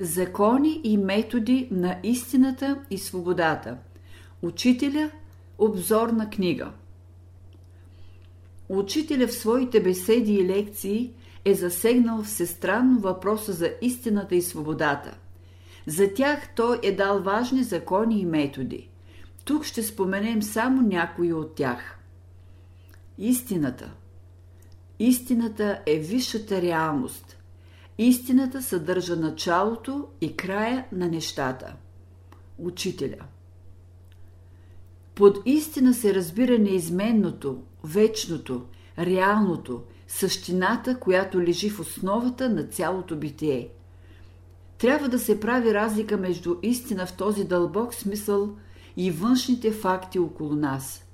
Закони и методи на истината и свободата. Учителя – обзорна книга. Учителя в своите беседи и лекции е засегнал всестранно въпроса за истината и свободата. За тях той е дал важни закони и методи. Тук ще споменем само някои от тях. Истината. Истината е висшата реалност. Истината съдържа началото и края на нещата. Учителя. Под истина се разбира неизменното, вечното, реалното, същината, която лежи в основата на цялото битие. Трябва да се прави разлика между истина в този дълбок смисъл и външните факти около нас.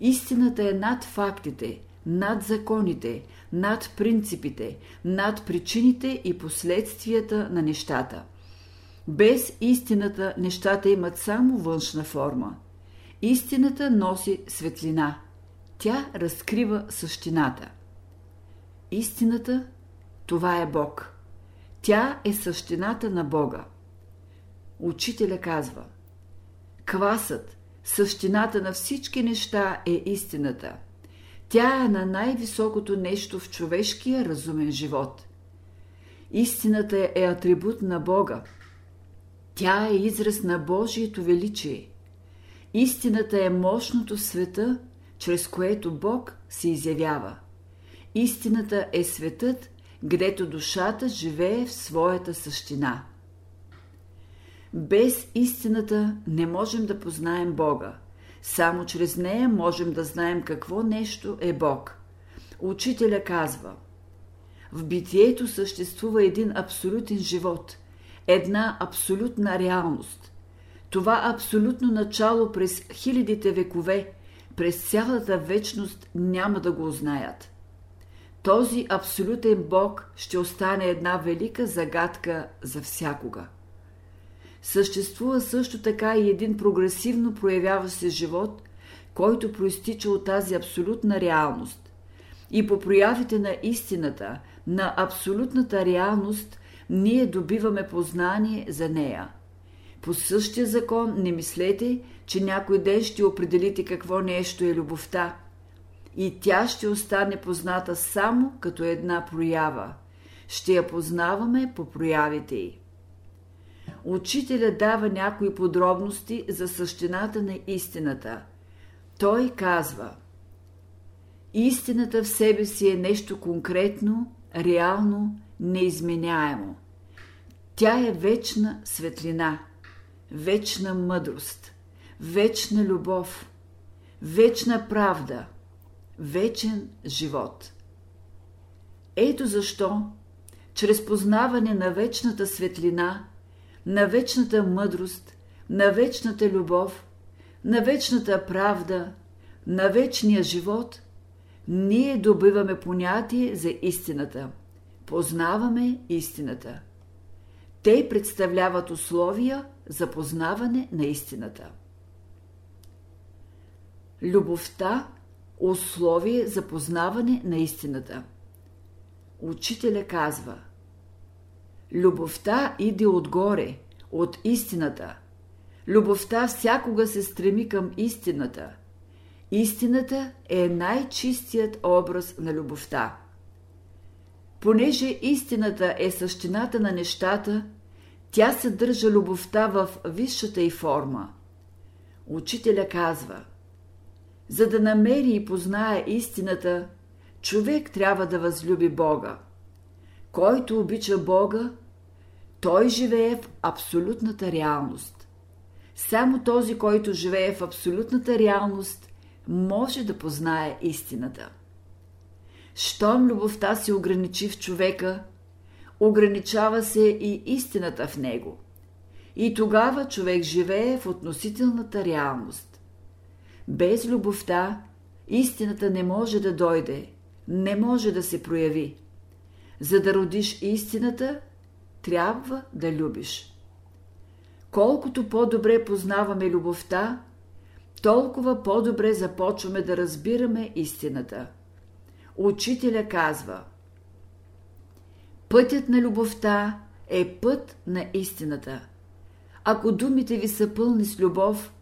Истината е над фактите, над законите, над принципите, над причините и последствията на нещата. Без истината нещата имат само външна форма. Истината носи светлина. Тя разкрива същината. Истината – това е Бог. Тя е същината на Бога. Учителя казва Квасът, същината на всички неща е истината. Тя е на най-високото нещо в човешкия разумен живот. Истината е атрибут на Бога. Тя е израз на Божието величие. Истината е мощното света, чрез което Бог се изявява. Истината е светът, гдето душата живее в своята същина. Без истината не можем да познаем Бога. Само чрез нея можем да знаем какво нещо е Бог. Учителя казва В битието съществува един абсолютен живот, една абсолютна реалност. Това абсолютно начало през хилядите векове, през цялата вечност няма да го узнаят. Този абсолютен Бог ще остане една велика загадка за всякога. Съществува също така и един прогресивно проявяващ се живот, който проистича от тази абсолютна реалност. И по проявите на истината, на абсолютната реалност, ние добиваме познание за нея. По същия закон не мислете, че някой ден ще определите какво нещо е любовта. И тя ще остане позната само като една проява. Ще я познаваме по проявите й учителя дава някои подробности за същината на истината. Той казва Истината в себе си е нещо конкретно, реално, неизменяемо. Тя е вечна светлина, вечна мъдрост, вечна любов, вечна правда, вечен живот. Ето защо, чрез познаване на вечната светлина, на вечната мъдрост, на вечната любов, на вечната правда, на вечния живот, ние добиваме понятие за истината. Познаваме истината. Те представляват условия за познаване на истината. Любовта – условие за познаване на истината. Учителя казва – Любовта иде отгоре, от истината. Любовта всякога се стреми към истината. Истината е най-чистият образ на любовта. Понеже истината е същината на нещата, тя съдържа любовта в висшата й форма. Учителя казва, за да намери и познае истината, човек трябва да възлюби Бога. Който обича Бога, той живее в абсолютната реалност. Само този, който живее в абсолютната реалност, може да познае истината. Щом любовта се ограничи в човека, ограничава се и истината в него. И тогава човек живее в относителната реалност. Без любовта истината не може да дойде, не може да се прояви. За да родиш истината, трябва да любиш. Колкото по-добре познаваме любовта, толкова по-добре започваме да разбираме истината. Учителя казва Пътят на любовта е път на истината. Ако думите ви са пълни с любов,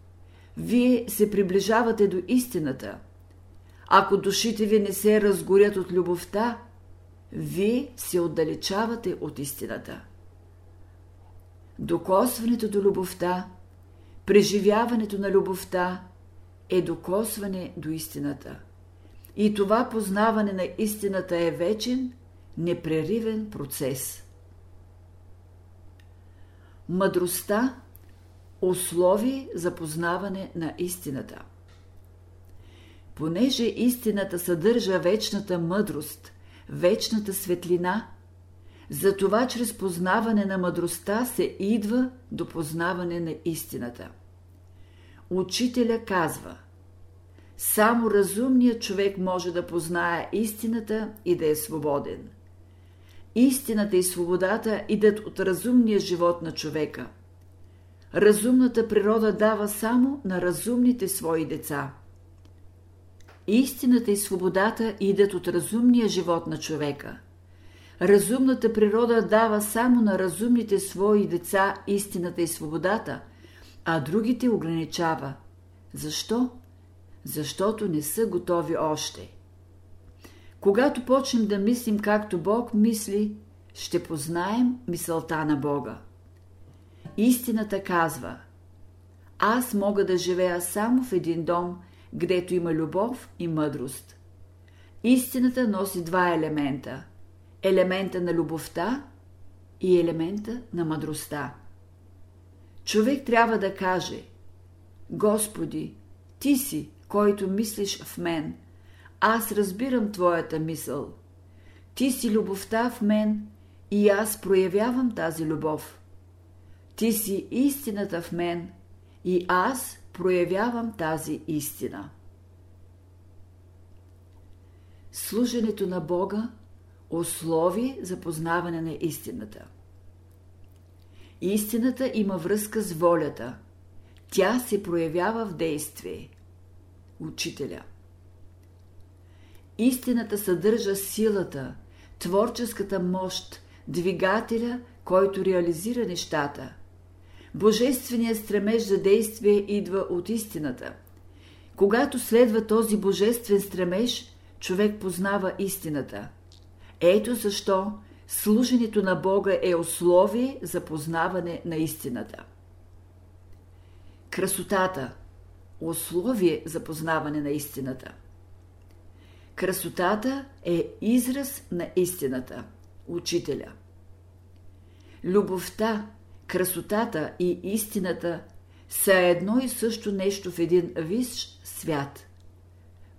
вие се приближавате до истината. Ако душите ви не се разгорят от любовта, вие се отдалечавате от истината. Докосването до любовта, преживяването на любовта е докосване до истината. И това познаване на истината е вечен, непреривен процес. Мъдростта – условие за познаване на истината. Понеже истината съдържа вечната мъдрост, вечната светлина, затова чрез познаване на мъдростта се идва до познаване на истината. Учителя казва – само разумният човек може да познае истината и да е свободен. Истината и свободата идат от разумния живот на човека. Разумната природа дава само на разумните свои деца. Истината и свободата идат от разумния живот на човека. Разумната природа дава само на разумните свои деца истината и свободата, а другите ограничава. Защо? защото не са готови още. Когато почнем да мислим както Бог мисли, ще познаем мисълта на Бога. Истината казва Аз мога да живея само в един дом, гдето има любов и мъдрост. Истината носи два елемента – елемента на любовта и елемента на мъдростта. Човек трябва да каже Господи, Ти си, който мислиш в мен. Аз разбирам твоята мисъл. Ти си любовта в мен и аз проявявам тази любов. Ти си истината в мен и аз проявявам тази истина. Служенето на Бога – условие за познаване на истината. Истината има връзка с волята. Тя се проявява в действие учителя. Истината съдържа силата, творческата мощ, двигателя, който реализира нещата. Божественият стремеж за действие идва от истината. Когато следва този божествен стремеж, човек познава истината. Ето защо служенето на Бога е условие за познаване на истината. Красотата – условие за познаване на истината. Красотата е израз на истината, учителя. Любовта, красотата и истината са едно и също нещо в един висш свят.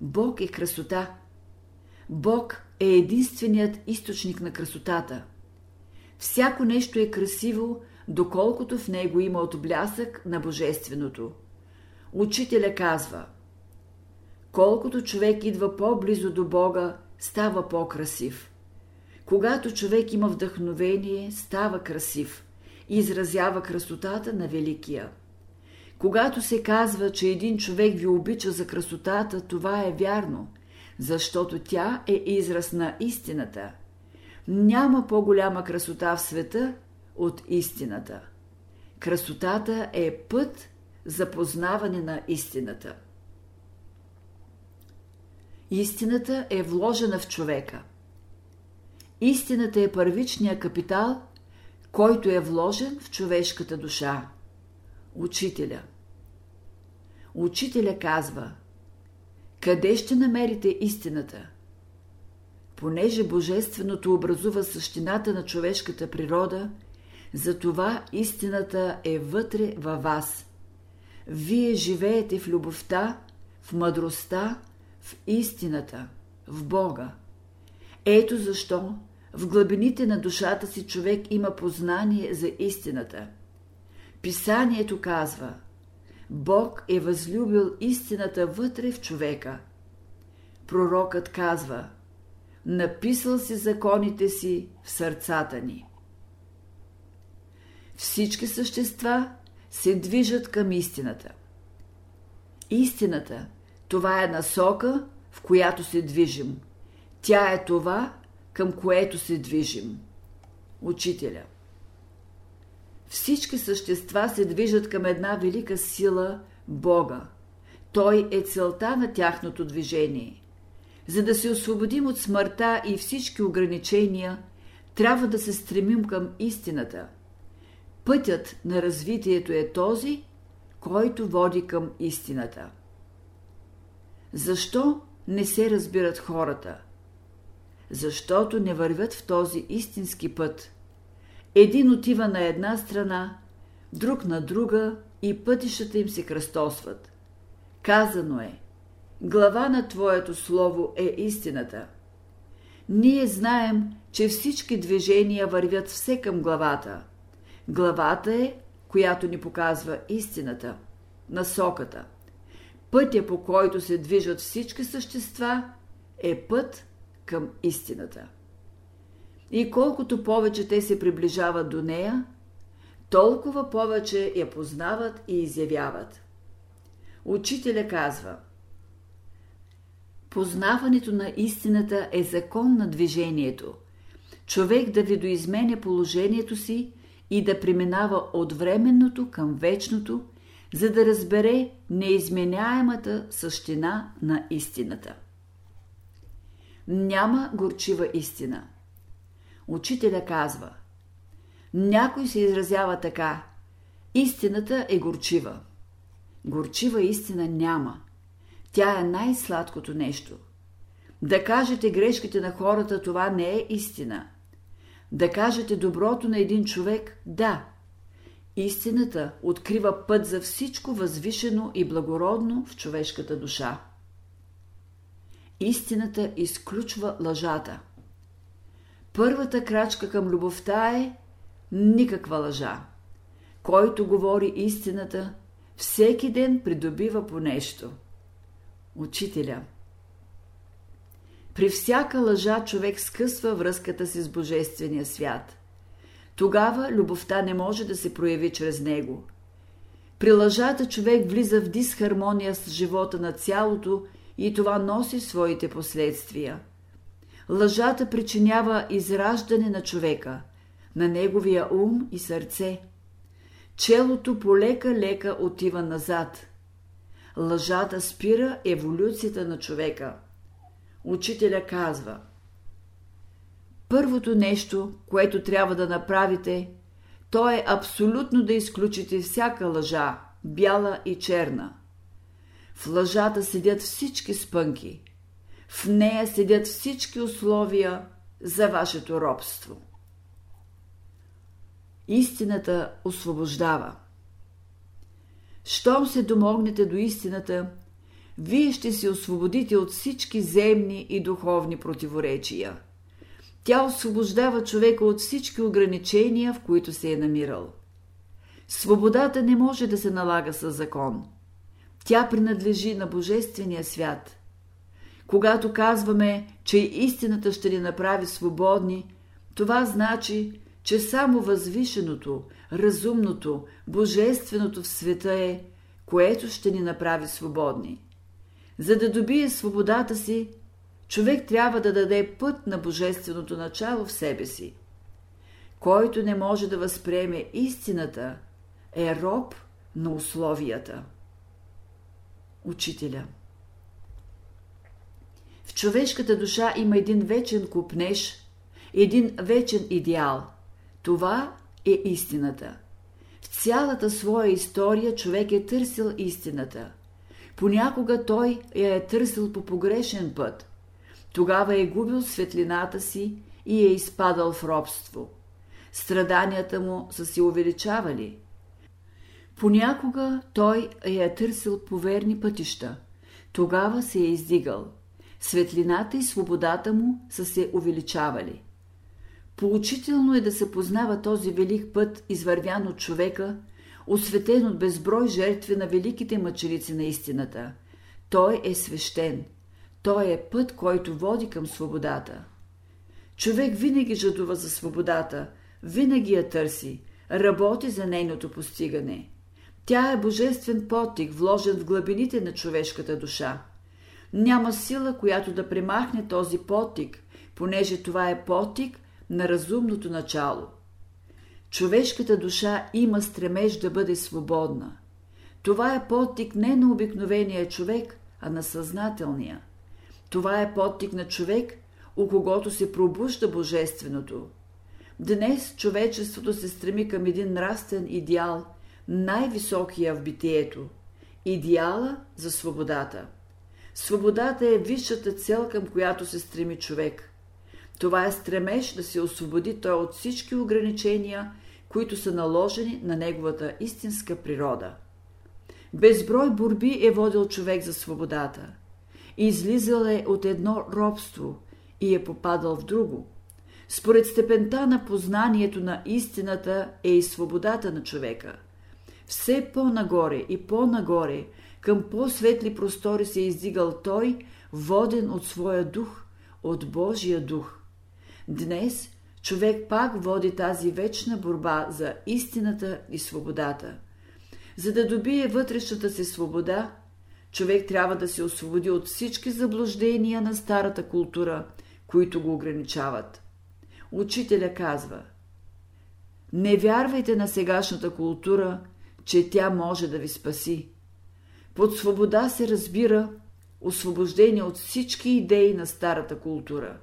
Бог е красота. Бог е единственият източник на красотата. Всяко нещо е красиво, доколкото в него има отблясък на божественото – Учителя казва Колкото човек идва по-близо до Бога, става по-красив. Когато човек има вдъхновение, става красив и изразява красотата на Великия. Когато се казва, че един човек ви обича за красотата, това е вярно, защото тя е израз на истината. Няма по-голяма красота в света от истината. Красотата е път за познаване на истината. Истината е вложена в човека. Истината е първичният капитал, който е вложен в човешката душа. Учителя. Учителя казва Къде ще намерите истината? Понеже Божественото образува същината на човешката природа, затова истината е вътре във вас – вие живеете в любовта, в мъдростта, в истината, в Бога. Ето защо в глъбините на душата си човек има познание за истината. Писанието казва Бог е възлюбил истината вътре в човека. Пророкът казва Написал си законите си в сърцата ни. Всички същества се движат към истината. Истината – това е насока, в която се движим. Тя е това, към което се движим. Учителя. Всички същества се движат към една велика сила – Бога. Той е целта на тяхното движение. За да се освободим от смъртта и всички ограничения, трябва да се стремим към истината. Пътят на развитието е този, който води към истината. Защо не се разбират хората? Защото не вървят в този истински път. Един отива на една страна, друг на друга и пътищата им се кръстосват. Казано е, глава на Твоето Слово е истината. Ние знаем, че всички движения вървят все към главата. Главата е, която ни показва истината, насоката. Пътя, по който се движат всички същества, е път към истината. И колкото повече те се приближават до нея, толкова повече я познават и изявяват. Учителя казва Познаването на истината е закон на движението. Човек да видоизменя положението си и да преминава от временното към вечното, за да разбере неизменяемата същина на истината. Няма горчива истина. Учителя казва Някой се изразява така Истината е горчива. Горчива истина няма. Тя е най-сладкото нещо. Да кажете грешките на хората, това не е истина. Да кажете доброто на един човек, да. Истината открива път за всичко възвишено и благородно в човешката душа. Истината изключва лъжата. Първата крачка към любовта е никаква лъжа. Който говори истината, всеки ден придобива по нещо. Учителя При всяка лъжа човек скъсва връзката си с Божествения свят. Тогава любовта не може да се прояви чрез него. При лъжата човек влиза в дисхармония с живота на цялото и това носи своите последствия. Лъжата причинява израждане на човека, на неговия ум и сърце. Челото полека-лека отива назад. Лъжата спира еволюцията на човека. Учителя казва Първото нещо, което трябва да направите, то е абсолютно да изключите всяка лъжа, бяла и черна. В лъжата седят всички спънки. В нея седят всички условия за вашето робство. Истината освобождава. Щом се домогнете до истината, вие ще се освободите от всички земни и духовни противоречия. Тя освобождава човека от всички ограничения, в които се е намирал. Свободата не може да се налага със закон. Тя принадлежи на Божествения свят. Когато казваме, че истината ще ни направи свободни, това значи, че само възвишеното, разумното, божественото в света е, което ще ни направи свободни. За да добие свободата си, човек трябва да даде път на божественото начало в себе си. Който не може да възприеме истината, е роб на условията. Учителя В човешката душа има един вечен купнеж, един вечен идеал. Това е истината. В цялата своя история човек е търсил истината. Понякога той я е търсил по погрешен път. Тогава е губил светлината си и е изпадал в робство. Страданията му са се увеличавали. Понякога той я е търсил по верни пътища. Тогава се е издигал. Светлината и свободата му са се увеличавали. Поучително е да се познава този велик път, извървян от човека, осветен от безброй жертви на великите мъченици на истината. Той е свещен. Той е път, който води към свободата. Човек винаги жадува за свободата, винаги я търси, работи за нейното постигане. Тя е божествен потик, вложен в глъбините на човешката душа. Няма сила, която да премахне този потик, понеже това е потик – на разумното начало. човешката душа има стремеж да бъде свободна. Това е подтик не на обикновения човек, а на съзнателния. Това е подтик на човек, у когото се пробужда Божественото. Днес човечеството се стреми към един нравствен идеал, най-високия в битието – идеала за свободата. Свободата е висшата цел, към която се стреми човек. Това е стремеж да се освободи той от всички ограничения, които са наложени на неговата истинска природа. Безброй борби е водил човек за свободата. Излизал е от едно робство и е попадал в друго. Според степента на познанието на истината е и свободата на човека. Все по-нагоре и по-нагоре, към по-светли простори се е издигал той, воден от своя дух, от Божия дух. Днес човек пак води тази вечна борба за истината и свободата. За да добие вътрешната си свобода, човек трябва да се освободи от всички заблуждения на старата култура, които го ограничават. Учителя казва Не вярвайте на сегашната култура, че тя може да ви спаси. Под свобода се разбира освобождение от всички идеи на старата култура.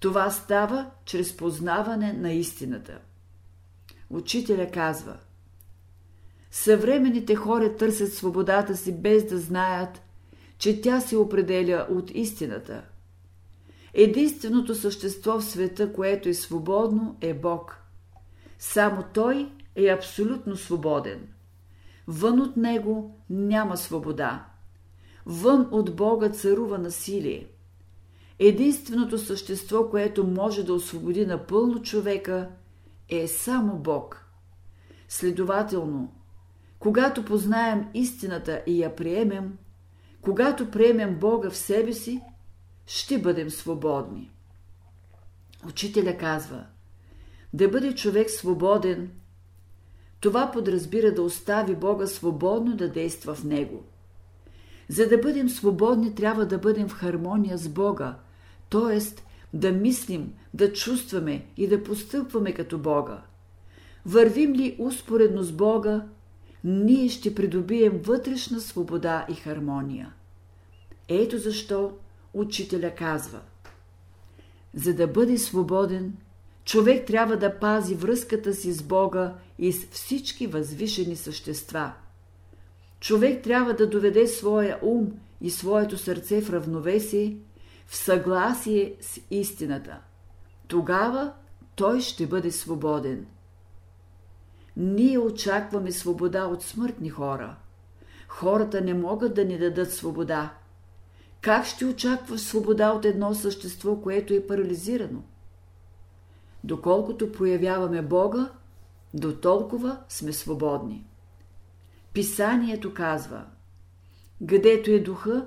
Това става чрез познаване на истината. Учителя казва – Съвременните хора търсят свободата си без да знаят, че тя се определя от истината. Единственото същество в света, което е свободно, е Бог. Само Той е абсолютно свободен. Вън от Него няма свобода. Вън от Бога царува насилие. Единственото същество, което може да освободи напълно човека, е само Бог. Следователно, когато познаем истината и я приемем, когато приемем Бога в себе си, ще бъдем свободни. Учителя казва, да бъде човек свободен, това подразбира да остави Бога свободно да действа в него. За да бъдем свободни, трябва да бъдем в хармония с Бога, т.е. да мислим, да чувстваме и да постъпваме като Бога. Вървим ли успоредно с Бога, ние ще придобием вътрешна свобода и хармония. Ето защо учителя казва За да бъде свободен, човек трябва да пази връзката си с Бога и с всички възвишени същества. Човек трябва да доведе своя ум и своето сърце в равновесие, в съгласие с истината. Тогава той ще бъде свободен – ние очакваме свобода от смъртни хора. Хората не могат да ни дадат свобода. Как ще очакваш свобода от едно същество, което е парализирано? Доколкото проявяваме Бога, до толкова сме свободни. Писанието казва Гъдето е духа,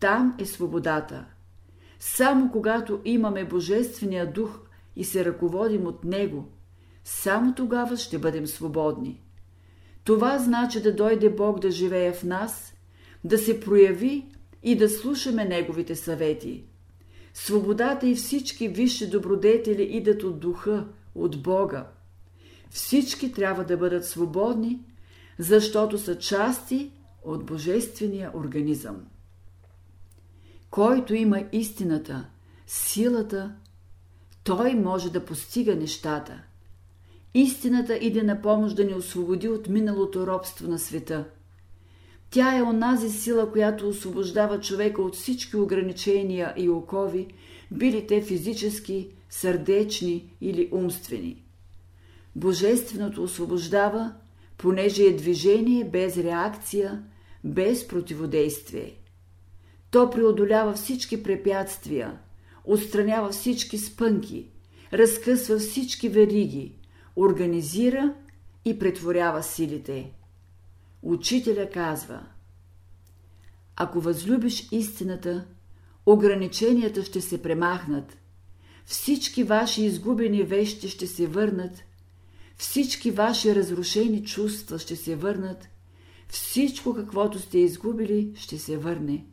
там е свободата. Само когато имаме Божествения дух и се ръководим от Него – само тогава ще бъдем свободни. Това значи да дойде Бог да живее в нас, да се прояви и да слушаме Неговите съвети. Свободата и всички висши добродетели идат от духа, от Бога. Всички трябва да бъдат свободни, защото са части от Божествения организъм. Който има истината, силата, той може да постига нещата – Истината иде на помощ да ни освободи от миналото робство на света. Тя е онази сила, която освобождава човека от всички ограничения и окови, били те физически, сърдечни или умствени. Божественото освобождава, понеже е движение без реакция, без противодействие. То преодолява всички препятствия, отстранява всички спънки, разкъсва всички вериги, организира и претворява силите. Учителя казва Ако възлюбиш истината, ограниченията ще се премахнат, всички ваши изгубени вещи ще се върнат, всички ваши разрушени чувства ще се върнат, всичко каквото сте изгубили ще се върне.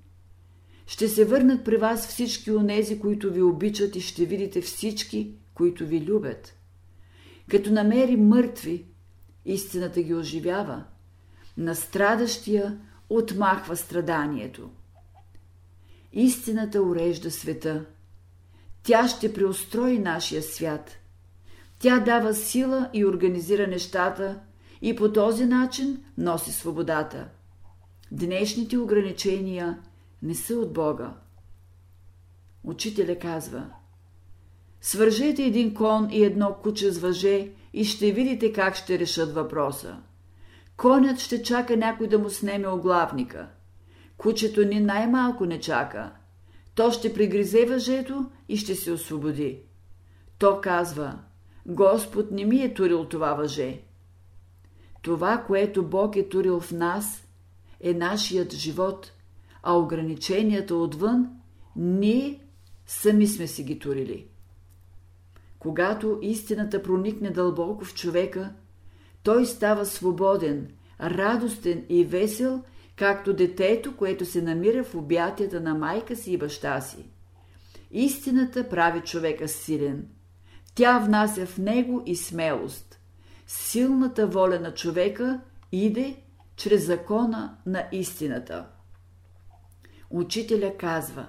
Ще се върнат при вас всички онези, които ви обичат и ще видите всички, които ви любят. Като намери мъртви, истината ги оживява. На страдащия отмахва страданието. Истината урежда света. Тя ще преустрои нашия свят. Тя дава сила и организира нещата и по този начин носи свободата. Днешните ограничения не са от Бога. Учителя казва Свържете един кон и едно куче с въже и ще видите как ще решат въпроса. Конят ще чака някой да му снеме оглавника. Кучето ни най-малко не чака. То ще пригризе въжето и ще се освободи. То казва, Господ не ми е турил това въже. Това, което Бог е турил в нас, е нашият живот, а ограниченията отвън, ние сами сме си ги турили. Когато истината проникне дълбоко в човека, той става свободен, радостен и весел, както детето, което се намира в обятията на майка си и баща си. Истината прави човека силен. Тя внася в него и смелост. Силната воля на човека иде чрез закона на истината. Учителя казва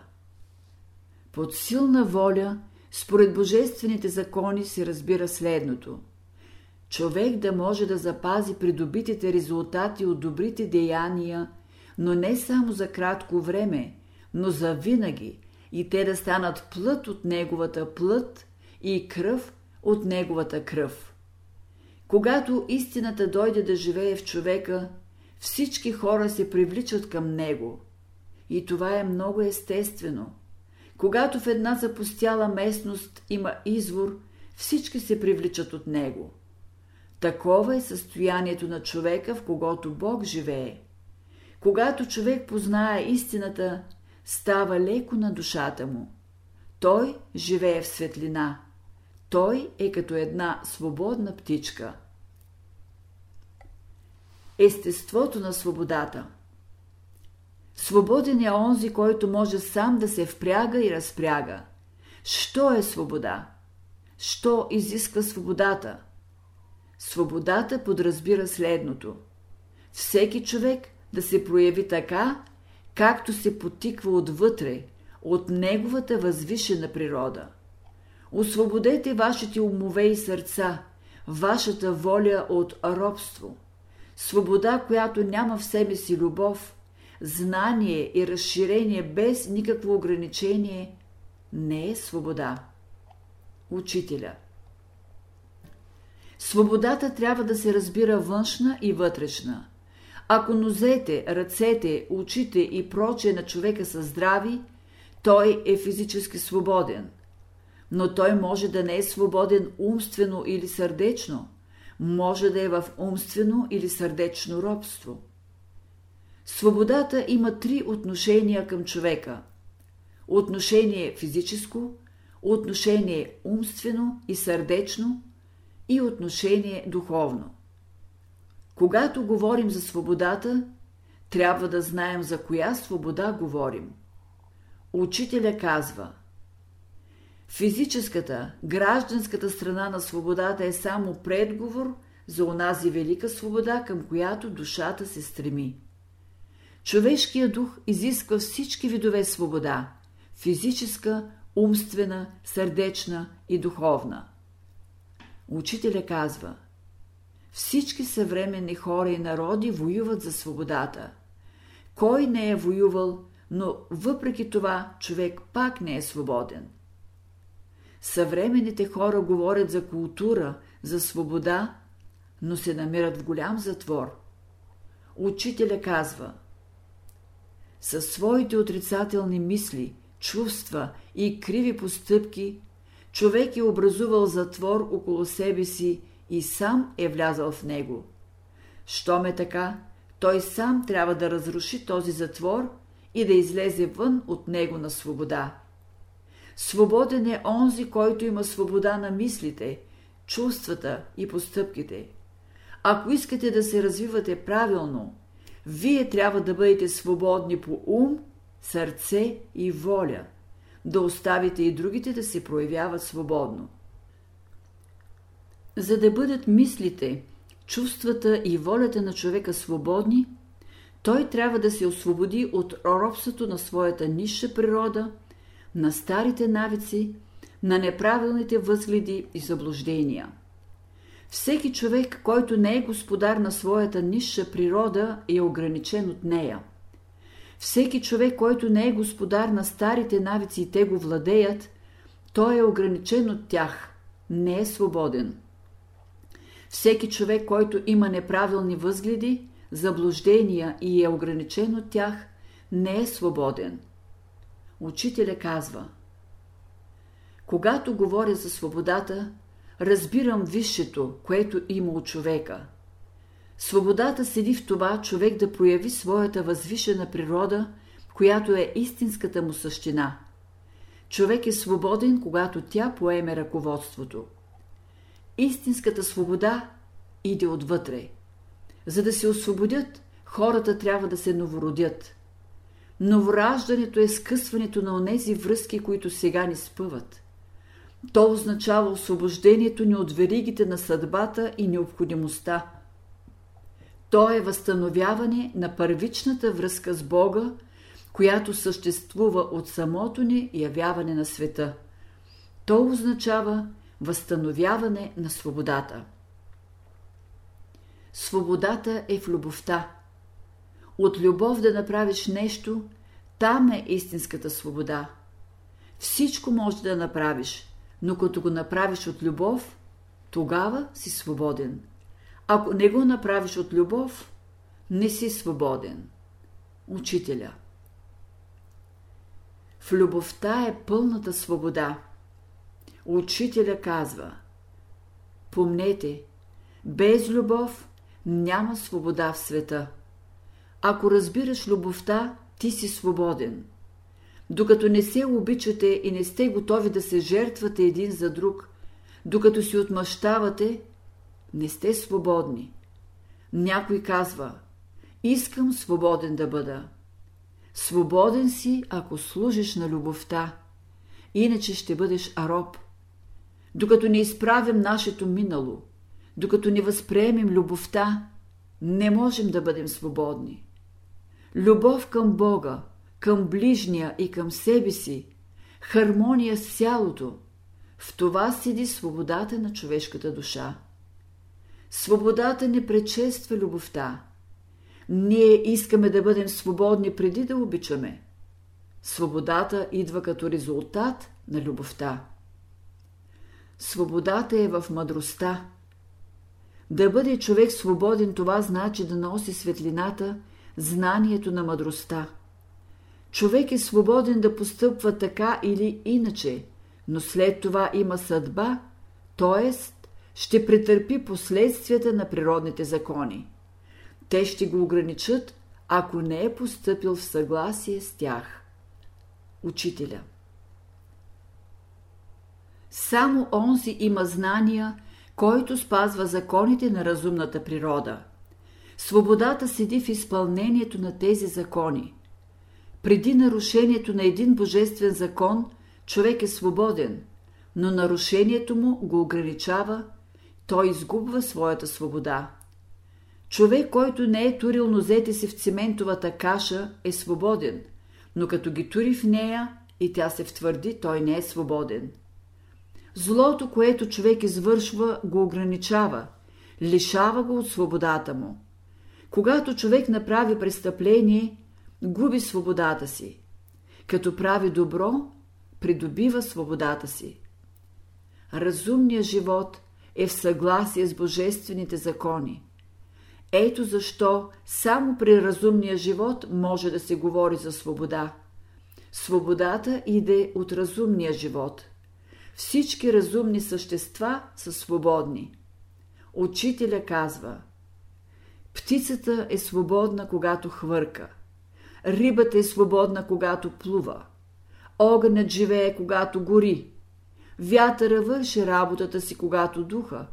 Под силна воля, според божествените закони се разбира следното – човек да може да запази придобитите резултати от добрите деяния, но не само за кратко време, но за винаги, и те да станат плът от неговата плът и кръв от неговата кръв. Когато истината дойде да живее в човека, всички хора се привличат към него. И това е много естествено. Когато в една запустяла местност има извор, всички се привличат от него – Такова е състоянието на човека, в когото Бог живее. Когато човек познае истината, става леко на душата му. Той живее в светлина. Той е като една свободна птичка. Естеството на свободата Свободен е онзи, който може сам да се впряга и разпряга. Що е свобода? Що изисква свободата? Свободата подразбира следното. Всеки човек да се прояви така, както се потиква отвътре, от неговата възвишена природа. Освободете вашите умове и сърца, вашата воля от робство. Свобода, която няма в себе си любов, знание и разширение без никакво ограничение, не е свобода. Учителя – Свободата трябва да се разбира външна и вътрешна. Ако нозете, ръцете, очите и прочее на човека са здрави, той е физически свободен. Но той може да не е свободен умствено или сърдечно, може да е в умствено или сърдечно робство. Свободата има три отношения към човека. Отношение физическо, отношение умствено и сърдечно – и отношение духовно. Когато говорим за свободата, трябва да знаем за коя свобода говорим. Учителя казва Физическата, гражданската страна на свободата е само предговор за онази велика свобода, към която душата се стреми. Човешкият дух изисква всички видове свобода – физическа, умствена, сърдечна и духовна – Учителя казва Всички съвременни хора и народи воюват за свободата. Кой не е воювал, но въпреки това човек пак не е свободен. Съвременните хора говорят за култура, за свобода, но се намират в голям затвор. Учителя казва Със своите отрицателни мисли, чувства и криви постъпки – човек е образувал затвор около себе си и сам е влязал в него. Щом е така, той сам трябва да разруши този затвор и да излезе вън от него на свобода. Свободен е онзи, който има свобода на мислите, чувствата и постъпките. Ако искате да се развивате правилно, вие трябва да бъдете свободни по ум, сърце и воля – да оставите и другите да се проявяват свободно. За да бъдат мислите, чувствата и волята на човека свободни, той трябва да се освободи от робството на своята нисша природа, на старите навици, на неправилните възгледи и заблуждения. Всеки човек, който не е господар на своята нисша природа, е ограничен от нея. Всеки човек, който не е господар на старите навици и те го владеят, той е ограничен от тях, не е свободен. Всеки човек, който има неправилни възгледи, заблуждения и е ограничен от тях, не е свободен. Учителя казва Когато говоря за свободата, разбирам висшето, което има от човека. Свободата седи в това човек да прояви своята възвишена природа, която е истинската му същина. Човек е свободен, когато тя поеме ръководството. Истинската свобода иде отвътре. За да се освободят, хората трябва да се новородят. Новораждането е скъсването на онези връзки, които сега ни спъват. То означава освобождението ни от веригите на съдбата и необходимостта. То е възстановяване на първичната връзка с Бога, която съществува от самото ни явяване на света. То означава възстановяване на свободата. Свободата е в любовта. От любов да направиш нещо, там е истинската свобода. Всичко може да направиш, но като го направиш от любов, тогава си свободен. Ако не го направиш от любов, не си свободен. Учителя В любовта е пълната свобода. Учителя казва Помнете, без любов няма свобода в света. Ако разбираш любовта, ти си свободен. Докато не се обичате и не сте готови да се жертвате един за друг, докато си отмъщавате, не сте свободни. Някой казва, искам свободен да бъда. Свободен си, ако служиш на любовта, иначе ще бъдеш ароб. Докато не изправим нашето минало – докато не възприемем любовта, не можем да бъдем свободни. Любов към Бога, към ближния и към себе си, хармония с цялото, в това седи свободата на човешката душа. Свободата не предшества любовта. Ние искаме да бъдем свободни преди да обичаме. Свободата идва като резултат на любовта. Свободата е в мъдростта, да бъде човек свободен, това значи да носи светлината, знанието на мъдростта. Човек е свободен да постъпва така или иначе, но след това има съдба, т.е. ще претърпи последствията на природните закони. Те ще го ограничат, ако не е постъпил в съгласие с тях. Учителя Само онзи има знания, който спазва законите на разумната природа. Свободата седи в изпълнението на тези закони. Преди нарушението на един божествен закон, човек е свободен, но нарушението му го ограничава, той изгубва своята свобода. Човек, който не е турил нозете си в циментовата каша, е свободен, но като ги тури в нея и тя се втвърди, той не е свободен. Злото, което човек извършва, го ограничава, лишава го от свободата му. Когато човек направи престъпление, губи свободата си. Като прави добро, придобива свободата си. Разумният живот е в съгласие с божествените закони. Ето защо само при разумния живот може да се говори за свобода. Свободата иде от разумния живот – всички разумни същества са свободни. Учителя казва Птицата е свободна, когато хвърка. Рибата е свободна, когато плува. Огънят живее, когато гори. Вятъра върши работата си, когато духа.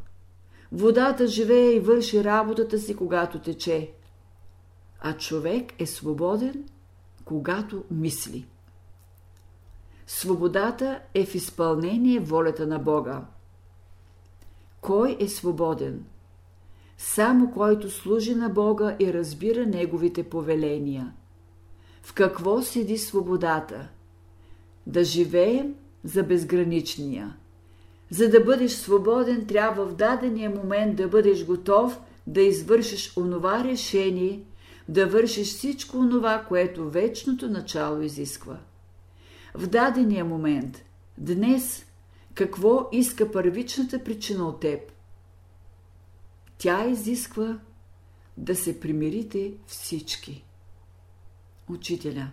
Водата живее и върши работата си, когато тече. А човек е свободен, когато мисли. Свободата е в изпълнение волята на Бога. кой е свободен? Само който служи на Бога и разбира Неговите повеления. В какво седи свободата? Да живеем за безграничния. За да бъдеш свободен, трябва в дадения момент да бъдеш готов да извършиш онова решение, да вършиш всичко онова, което вечното начало изисква. В дадения момент, днес, какво иска първичната причина от теб? Тя изисква да се примирите всички. Учителя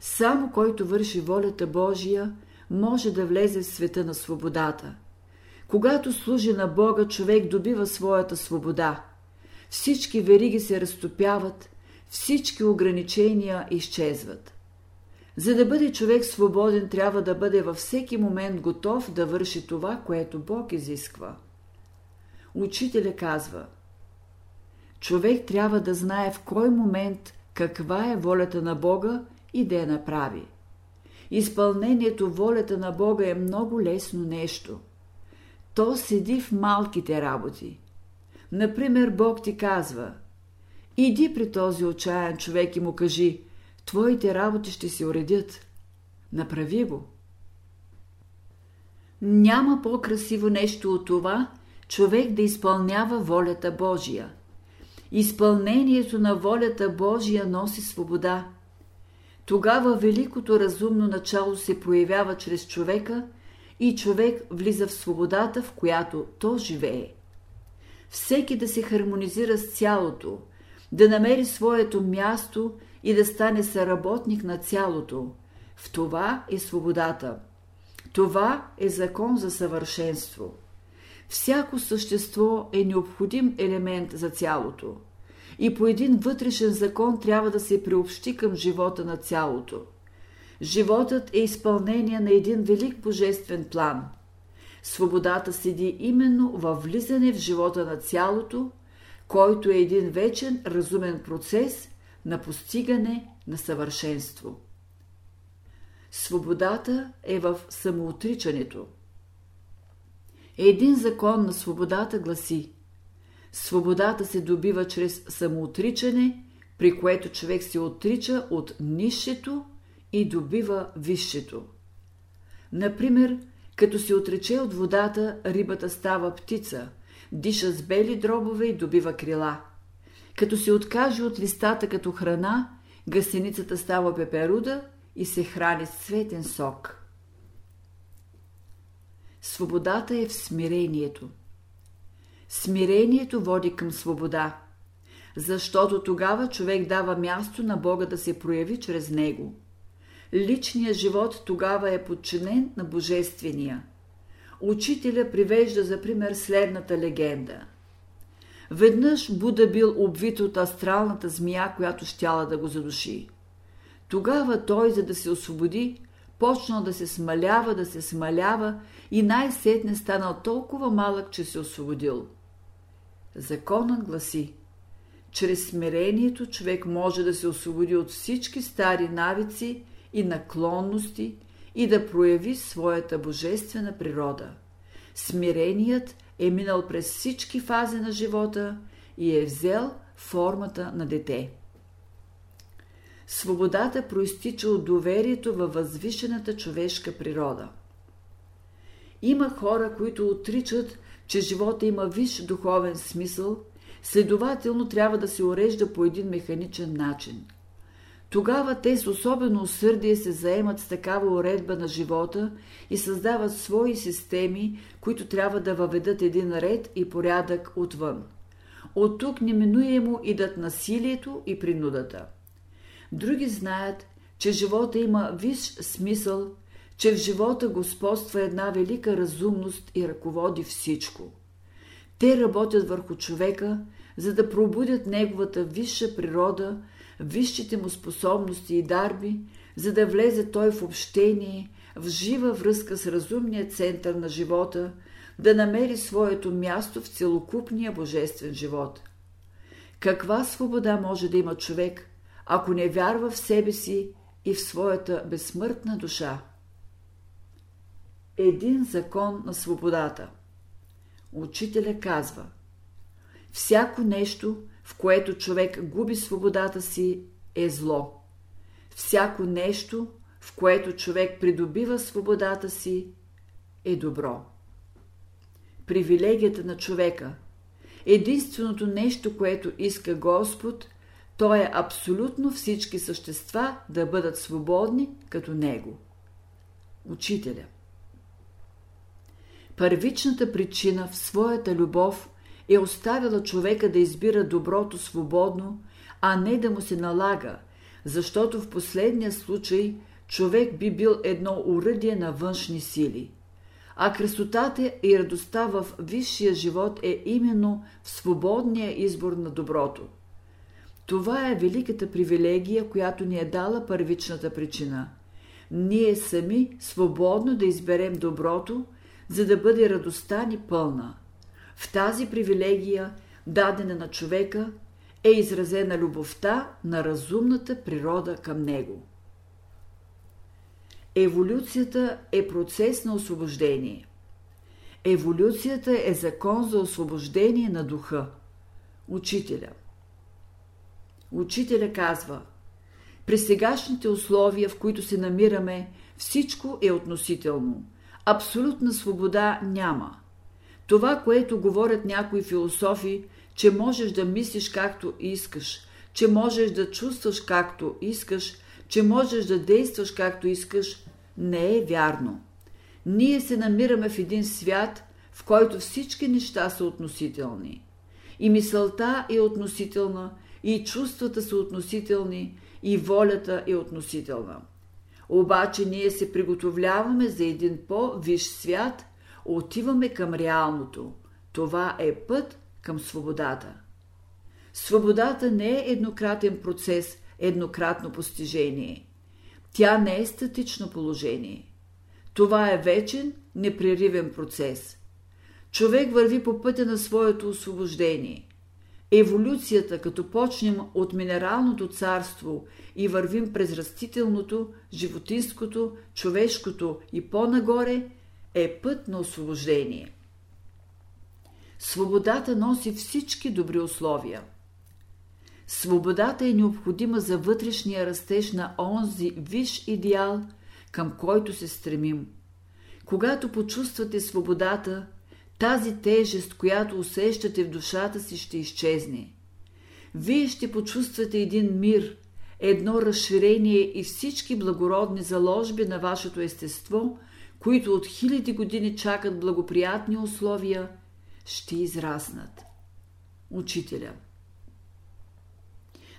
Само който върши волята Божия, може да влезе в света на свободата. Когато служи на Бога, човек добива своята свобода. Всички вериги се разтопяват, всички ограничения изчезват. За да бъде човек свободен, трябва да бъде във всеки момент готов да върши това, което Бог изисква. Учителя казва Човек трябва да знае в кой момент каква е волята на Бога и да я направи. Изпълнението волята на Бога е много лесно нещо. То седи в малките работи. Например, Бог ти казва Иди при този отчаян човек и му кажи Твоите работи ще се уредят. Направи го. Няма по-красиво нещо от това, човек да изпълнява волята Божия. Изпълнението на волята Божия носи свобода. Тогава великото разумно начало се проявява чрез човека и човек влиза в свободата, в която то живее. Всеки да се хармонизира с цялото, да намери своето място и да стане съработник на цялото. В това е свободата. Това е закон за съвършенство. Всяко същество е необходим елемент за цялото. И по един вътрешен закон трябва да се приобщи към живота на цялото. Животът е изпълнение на един велик божествен план. Свободата седи именно във влизане в живота на цялото, който е един вечен разумен процес на постигане на съвършенство. Свободата е в самоотричането. Един закон на свободата гласи Свободата се добива чрез самоотричане, при което човек се отрича от нишето и добива висшето. Например, като се отрече от водата, рибата става птица, диша с бели дробове и добива крила. Като се откаже от листата като храна, гасеницата става пеперуда и се храни с цветен сок. Свободата е в смирението. Смирението води към свобода, защото тогава човек дава място на Бога да се прояви чрез него. Личният живот тогава е подчинен на Божествения. Учителя привежда за пример следната легенда. Веднъж Буда бил обвит от астралната змия, която щяла да го задуши. Тогава той, за да се освободи, почнал да се смалява, да се смалява и най-сетне станал толкова малък, че се освободил. Законът гласи, чрез смирението човек може да се освободи от всички стари навици и наклонности и да прояви своята божествена природа. Смиреният е минал през всички фази на живота и е взел формата на дете. Свободата проистича от доверието във възвишената човешка природа. Има хора, които отричат, че живота има висш духовен смисъл, следователно трябва да се урежда по един механичен начин. Тогава те с особено усърдие се заемат с такава уредба на живота и създават свои системи, които трябва да въведат един ред и порядък отвън. От тук неминуемо идат насилието и принудата. Други знаят, че живота има висш смисъл – че в живота господства една велика разумност и ръководи всичко. Те работят върху човека, за да пробудят неговата висша природа, висшите му способности и дарби, за да влезе той в общение, в жива връзка с разумния център на живота, да намери своето място в целокупния божествен живот. Каква свобода може да има човек, ако не вярва в себе си и в своята безсмъртна душа? Един закон на свободата. Учителя казва Всяко нещо, в което човек губи свободата си, е зло. Всяко нещо, в което човек придобива свободата си, е добро. Привилегията на човека – единственото нещо, което иска Господ, то е абсолютно всички същества да бъдат свободни като Него. Учителя Първичната причина в своята любов е оставила човека да избира доброто свободно, а не да му се налага, защото в последния случай човек би бил едно уръдие на външни сили. А красотата и радостта в висшия живот е именно в свободния избор на доброто. Това е великата привилегия, която ни е дала първичната причина. Ние сами свободно да изберем доброто, за да бъде радостта ни пълна. В тази привилегия, дадена на човека, е изразена любовта на разумната природа към него. Еволюцията е процес на освобождение. Еволюцията е закон за освобождение на духа. Учителя. Учителя казва: При сегашните условия, в които се намираме, всичко е относително. Абсолютна свобода няма. Това, което говорят някои философи, че можеш да мислиш както искаш, че можеш да чувстваш както искаш, че можеш да действаш както искаш, не е вярно. Ние се намираме в един свят, в който всички неща са относителни. И мисълта е относителна, и чувствата са относителни, и волята е относителна. Обаче ние се приготовляваме за един по-виш свят, отиваме към реалното. Това е път към свободата. Свободата не е еднократен процес, еднократно постижение. Тя не е статично положение. Това е вечен, непреривен процес. Човек върви по пътя на своето освобождение. Еволюцията, като почнем от минералното царство и вървим през растителното, животинското, човешкото и по-нагоре, е път на освобождение. Свободата носи всички добри условия. Свободата е необходима за вътрешния растеж на онзи виш идеал, към който се стремим. Когато почувствате свободата, тази тежест, която усещате в душата си, ще изчезне. Вие ще почувствате един мир, едно разширение и всички благородни заложби на вашето естество, които от хиляди години чакат благоприятни условия, ще израснат. Учителя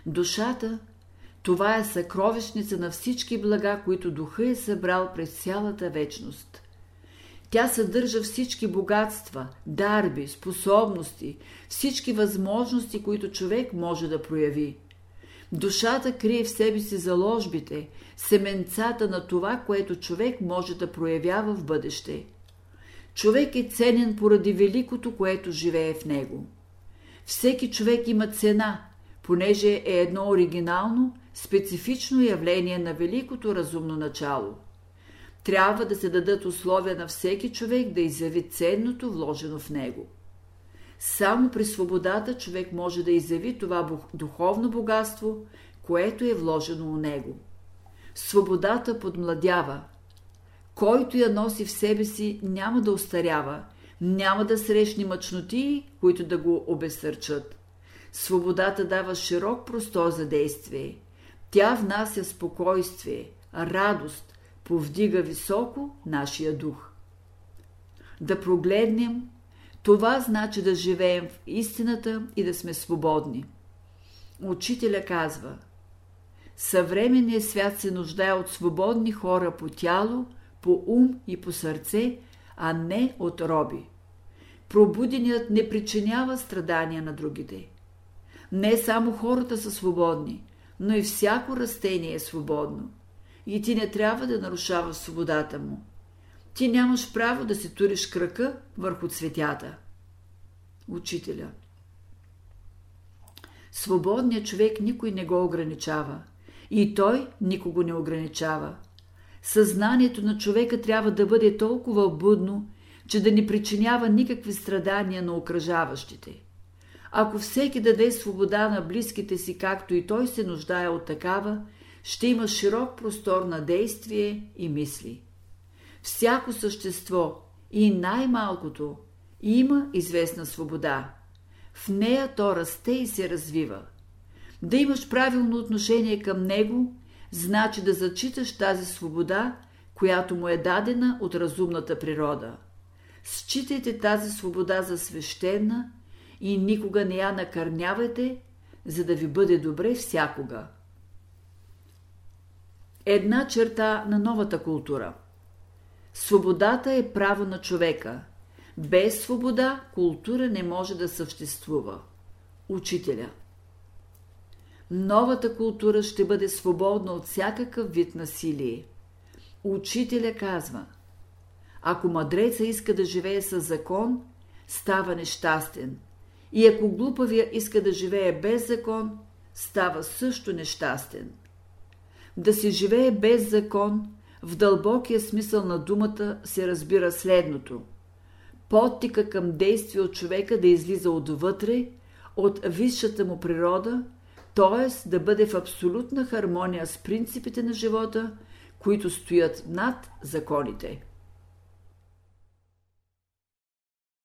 Душата – това е съкровищница на всички блага, които духа е събрал през цялата вечност – тя съдържа всички богатства, дарби, способности, всички възможности, които човек може да прояви. Душата крие в себе си заложбите, семенцата на това, което човек може да проявява в бъдеще. Човек е ценен поради великото, което живее в него. Всеки човек има цена, понеже е едно оригинално, специфично явление на великото разумно начало – трябва да се дадат условия на всеки човек да изяви ценното вложено в него. Само при свободата човек може да изяви това духовно богатство, което е вложено у него. Свободата подмладява. Който я носи в себе си, няма да остарява, няма да срещне мъчноти, които да го обесърчат. Свободата дава широк простор за действие. Тя внася спокойствие, радост, повдига високо нашия дух. Да прогледнем, това значи да живеем в истината и да сме свободни. Учителя казва Съвременният свят се нуждае от свободни хора по тяло, по ум и по сърце, а не от роби. Пробуденият не причинява страдания на другите. Не само хората са свободни, но и всяко растение е свободно и ти не трябва да нарушаваш свободата му. Ти нямаш право да се туриш крака върху цветята. Учителя Свободният човек никой не го ограничава. И той никого не ограничава. Съзнанието на човека трябва да бъде толкова будно, че да не причинява никакви страдания на окръжаващите. Ако всеки даде свобода на близките си, както и той се нуждае от такава, ще има широк простор на действие и мисли. Всяко същество, и най-малкото, има известна свобода. В нея то расте и се развива. Да имаш правилно отношение към него, значи да зачиташ тази свобода, която му е дадена от разумната природа. Считайте тази свобода за свещена и никога не я накърнявайте, за да ви бъде добре всякога. Една черта на новата култура. Свободата е право на човека. Без свобода култура не може да съществува. Учителя. Новата култура ще бъде свободна от всякакъв вид насилие. Учителя казва – ако мъдреца иска да живее с закон, става нещастен. И ако глупавия иска да живее без закон, става също нещастен. Да се живее без закон, в дълбокия смисъл на думата се разбира следното. Подтика към действие от човека да излиза отвътре, от висшата му природа, т.е. да бъде в абсолютна хармония с принципите на живота, които стоят над законите.